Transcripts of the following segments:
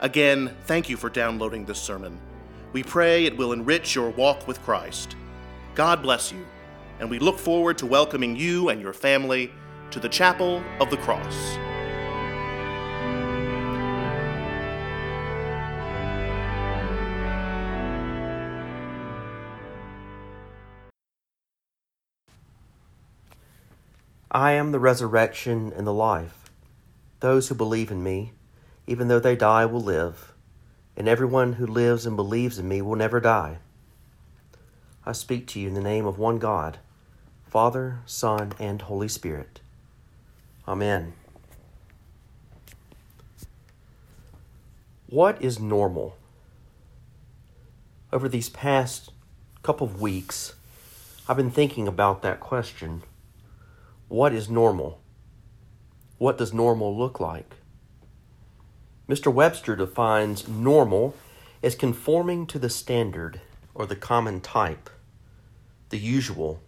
Again, thank you for downloading this sermon. We pray it will enrich your walk with Christ. God bless you, and we look forward to welcoming you and your family to the Chapel of the Cross. I am the resurrection and the life. Those who believe in me, even though they die, will live, and everyone who lives and believes in me will never die. I speak to you in the name of one God, Father, Son, and Holy Spirit. Amen. What is normal? Over these past couple of weeks, I've been thinking about that question. What is normal? What does normal look like? Mr. Webster defines normal as conforming to the standard or the common type, the usual,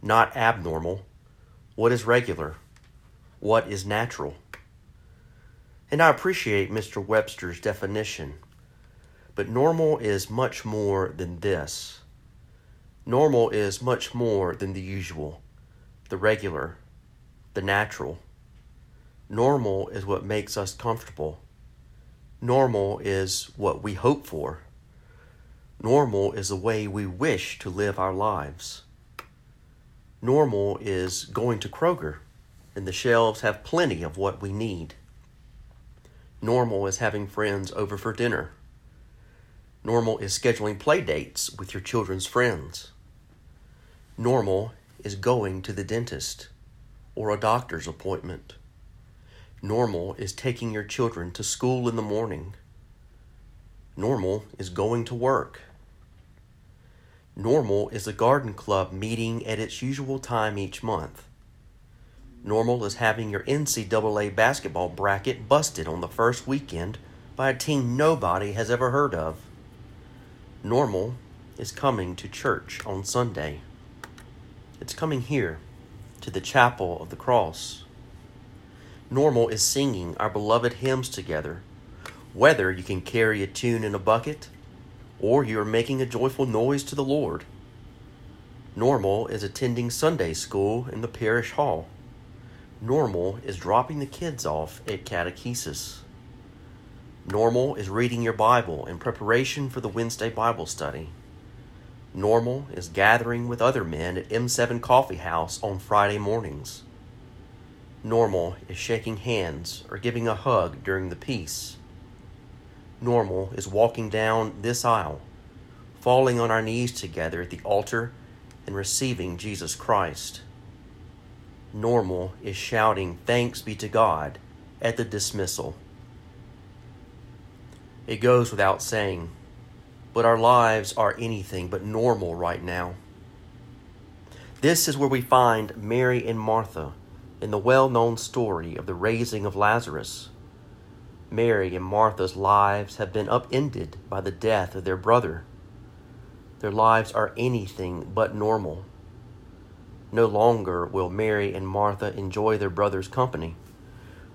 not abnormal, what is regular, what is natural. And I appreciate Mr. Webster's definition, but normal is much more than this. Normal is much more than the usual, the regular, the natural. Normal is what makes us comfortable Normal is what we hope for. Normal is the way we wish to live our lives. Normal is going to Kroger, and the shelves have plenty of what we need. Normal is having friends over for dinner. Normal is scheduling play dates with your children's friends. Normal is going to the dentist or a doctor's appointment. Normal is taking your children to school in the morning. Normal is going to work. Normal is a garden club meeting at its usual time each month. Normal is having your NCAA basketball bracket busted on the first weekend by a team nobody has ever heard of. Normal is coming to church on Sunday. It's coming here to the chapel of the cross normal is singing our beloved hymns together, whether you can carry a tune in a bucket or you are making a joyful noise to the Lord. Normal is attending Sunday school in the parish hall. Normal is dropping the kids off at catechesis. Normal is reading your Bible in preparation for the Wednesday Bible study. Normal is gathering with other men at M7 Coffee House on Friday mornings. Normal is shaking hands or giving a hug during the peace. Normal is walking down this aisle, falling on our knees together at the altar and receiving Jesus Christ. Normal is shouting thanks be to God at the dismissal. It goes without saying, but our lives are anything but normal right now. This is where we find Mary and Martha in the well known story of the raising of Lazarus. Mary and Martha's lives have been upended by the death of their brother. Their lives are anything but normal. No longer will Mary and Martha enjoy their brother's company.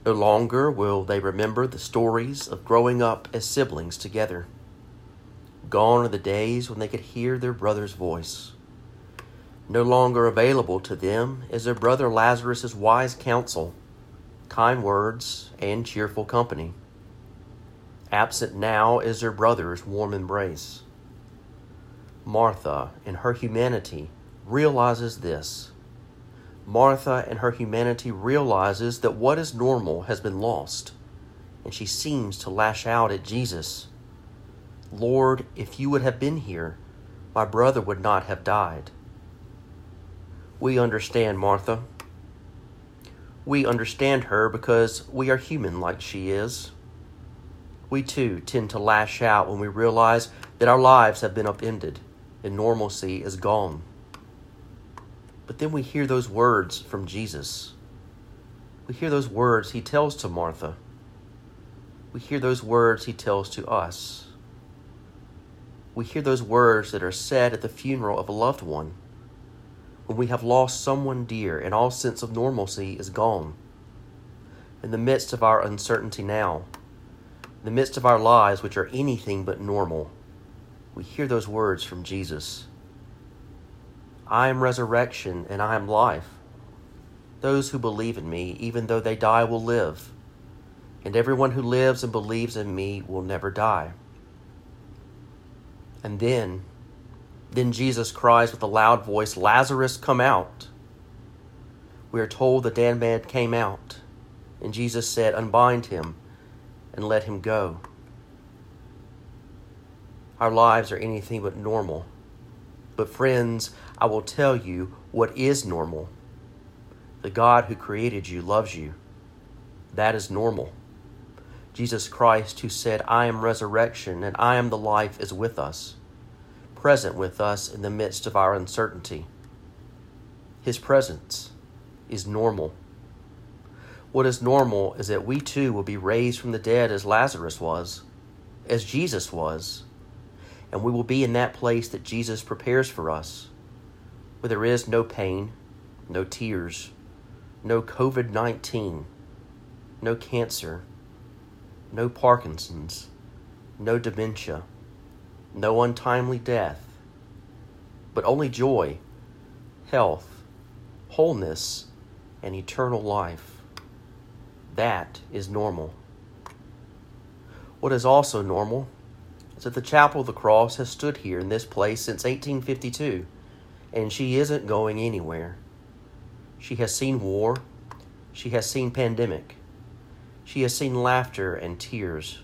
No longer will they remember the stories of growing up as siblings together. Gone are the days when they could hear their brother's voice. No longer available to them is their brother Lazarus's wise counsel, kind words, and cheerful company. Absent now is their brother's warm embrace. Martha, in her humanity, realizes this. Martha, in her humanity, realizes that what is normal has been lost, and she seems to lash out at Jesus. Lord, if you would have been here, my brother would not have died. We understand Martha. We understand her because we are human like she is. We too tend to lash out when we realize that our lives have been upended and normalcy is gone. But then we hear those words from Jesus. We hear those words he tells to Martha. We hear those words he tells to us. We hear those words that are said at the funeral of a loved one when we have lost someone dear and all sense of normalcy is gone. In the midst of our uncertainty now, in the midst of our lives, which are anything but normal, we hear those words from Jesus I am resurrection and I am life. Those who believe in me, even though they die, will live, and everyone who lives and believes in me will never die. And then, then Jesus cries with a loud voice, Lazarus, come out. We are told the dead man came out, and Jesus said, Unbind him and let him go. Our lives are anything but normal. But, friends, I will tell you what is normal. The God who created you loves you. That is normal. Jesus Christ, who said, I am resurrection and I am the life, is with us present with us in the midst of our uncertainty. His presence is normal. What is normal is that we too will be raised from the dead as Lazarus was, as Jesus was, and we will be in that place that Jesus prepares for us, where there is no pain, no tears, no COVID 19, no cancer, no Parkinson's, no dementia no untimely death, but only joy, health, wholeness, and eternal life. That is normal. What is also normal is that the Chapel of the Cross has stood here in this place since 1852, and she isn't going anywhere. She has seen war, she has seen pandemic, she has seen laughter and tears,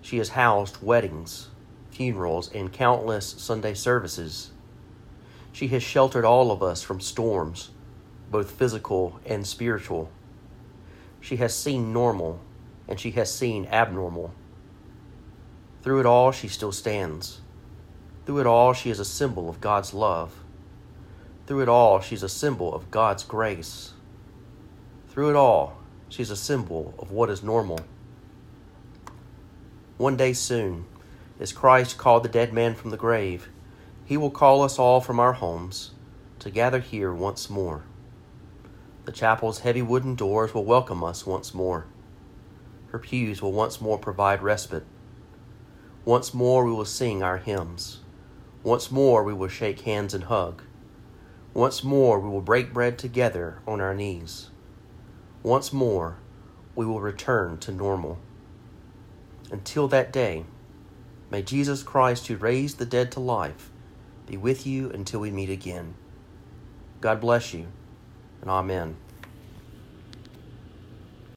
she has housed weddings funerals, and countless Sunday services. She has sheltered all of us from storms, both physical and spiritual. She has seen normal, and she has seen abnormal. Through it all, she still stands. Through it all, she is a symbol of God's love. Through it all, she's a symbol of God's grace. Through it all, she's a symbol of what is normal. One day soon, as Christ called the dead man from the grave, he will call us all from our homes to gather here once more. The chapel's heavy wooden doors will welcome us once more. Her pews will once more provide respite. Once more we will sing our hymns. Once more we will shake hands and hug. Once more we will break bread together on our knees. Once more we will return to normal. Until that day, May Jesus Christ, who raised the dead to life, be with you until we meet again. God bless you, and Amen.